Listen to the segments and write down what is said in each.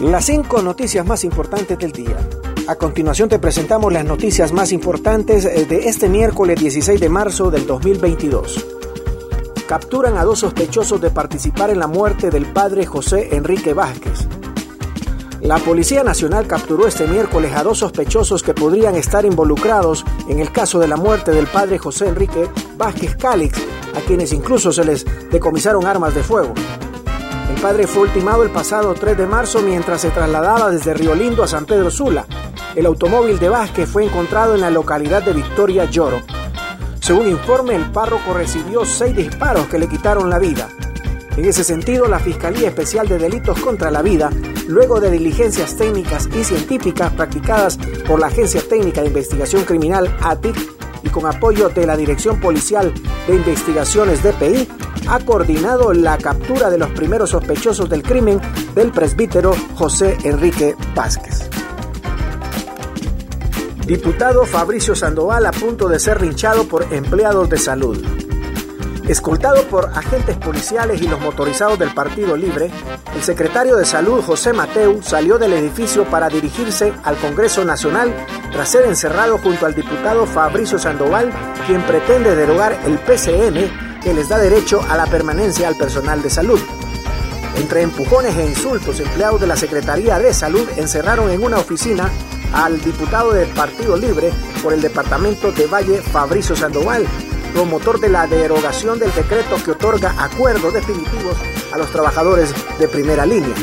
Las cinco noticias más importantes del día. A continuación te presentamos las noticias más importantes eh, de este miércoles 16 de marzo del 2022. Capturan a dos sospechosos de participar en la muerte del padre José Enrique Vázquez. La Policía Nacional capturó este miércoles a dos sospechosos que podrían estar involucrados en el caso de la muerte del padre José Enrique Vázquez Cálix, a quienes incluso se les decomisaron armas de fuego. Padre fue ultimado el pasado 3 de marzo mientras se trasladaba desde Río Lindo a San Pedro Sula. El automóvil de Vázquez fue encontrado en la localidad de Victoria Lloro. Según informe, el párroco recibió seis disparos que le quitaron la vida. En ese sentido, la Fiscalía Especial de Delitos contra la Vida, luego de diligencias técnicas y científicas practicadas por la Agencia Técnica de Investigación Criminal ATIC y con apoyo de la Dirección Policial de Investigaciones DPI, ha coordinado la captura de los primeros sospechosos del crimen del presbítero José Enrique Vázquez. Diputado Fabricio Sandoval a punto de ser linchado por empleados de salud. Escoltado por agentes policiales y los motorizados del Partido Libre, el secretario de Salud José Mateu salió del edificio para dirigirse al Congreso Nacional tras ser encerrado junto al diputado Fabricio Sandoval, quien pretende derogar el PCN que les da derecho a la permanencia al personal de salud. Entre empujones e insultos, empleados de la Secretaría de Salud encerraron en una oficina al diputado del Partido Libre por el departamento de Valle, Fabricio Sandoval, promotor de la derogación del decreto que otorga acuerdos definitivos a los trabajadores de primera línea.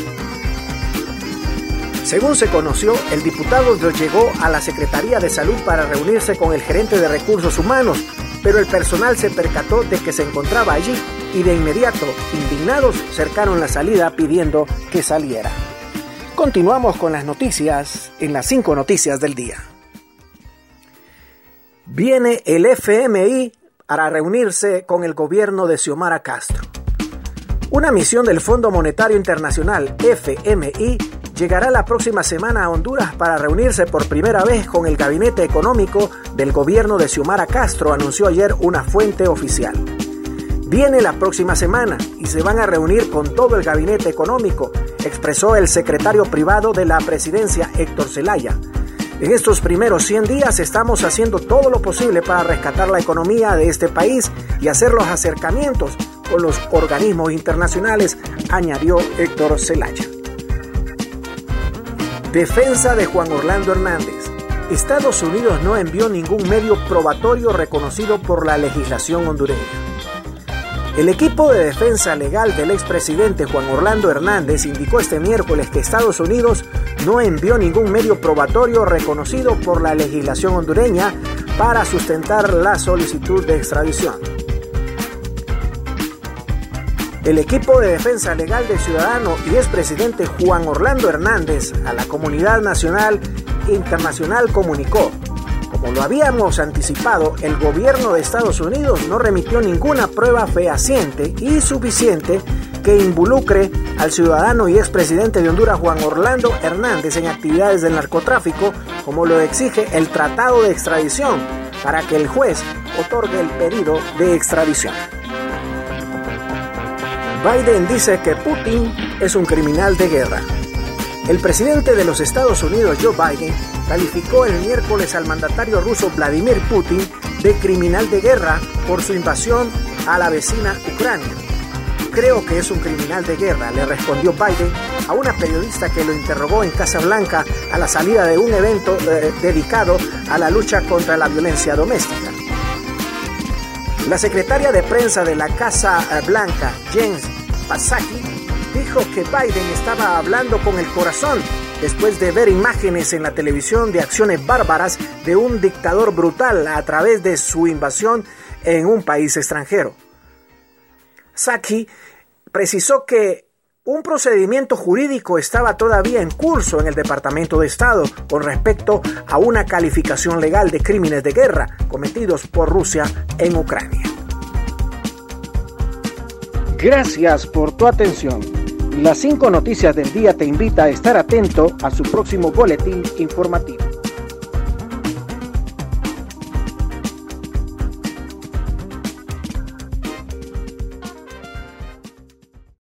Según se conoció, el diputado llegó a la Secretaría de Salud para reunirse con el gerente de recursos humanos, pero el personal se percató de que se encontraba allí y de inmediato, indignados, cercaron la salida pidiendo que saliera. Continuamos con las noticias en las cinco noticias del día. Viene el FMI para reunirse con el gobierno de Xiomara Castro. Una misión del Fondo Monetario Internacional, FMI, llegará la próxima semana a Honduras para reunirse por primera vez con el gabinete económico del gobierno de Xiomara Castro, anunció ayer una fuente oficial. Viene la próxima semana y se van a reunir con todo el gabinete económico, expresó el secretario privado de la presidencia Héctor Zelaya. En estos primeros 100 días estamos haciendo todo lo posible para rescatar la economía de este país y hacer los acercamientos con los organismos internacionales, añadió Héctor Zelaya. Defensa de Juan Orlando Hernández. Estados Unidos no envió ningún medio probatorio reconocido por la legislación hondureña. El equipo de defensa legal del expresidente Juan Orlando Hernández indicó este miércoles que Estados Unidos no envió ningún medio probatorio reconocido por la legislación hondureña para sustentar la solicitud de extradición. El equipo de defensa legal del ciudadano y expresidente Juan Orlando Hernández a la comunidad nacional e internacional comunicó, como lo habíamos anticipado, el gobierno de Estados Unidos no remitió ninguna prueba fehaciente y suficiente que involucre al ciudadano y expresidente de Honduras Juan Orlando Hernández en actividades del narcotráfico, como lo exige el Tratado de Extradición, para que el juez otorgue el pedido de extradición. Biden dice que Putin es un criminal de guerra. El presidente de los Estados Unidos, Joe Biden, calificó el miércoles al mandatario ruso Vladimir Putin de criminal de guerra por su invasión a la vecina Ucrania. Creo que es un criminal de guerra, le respondió Biden a una periodista que lo interrogó en Casa Blanca a la salida de un evento eh, dedicado a la lucha contra la violencia doméstica. La secretaria de prensa de la Casa Blanca, James Psaki, dijo que Biden estaba hablando con el corazón después de ver imágenes en la televisión de acciones bárbaras de un dictador brutal a través de su invasión en un país extranjero. Psaki precisó que un procedimiento jurídico estaba todavía en curso en el Departamento de Estado con respecto a una calificación legal de crímenes de guerra cometidos por Rusia en Ucrania. Gracias por tu atención. Las cinco noticias del día te invita a estar atento a su próximo boletín informativo.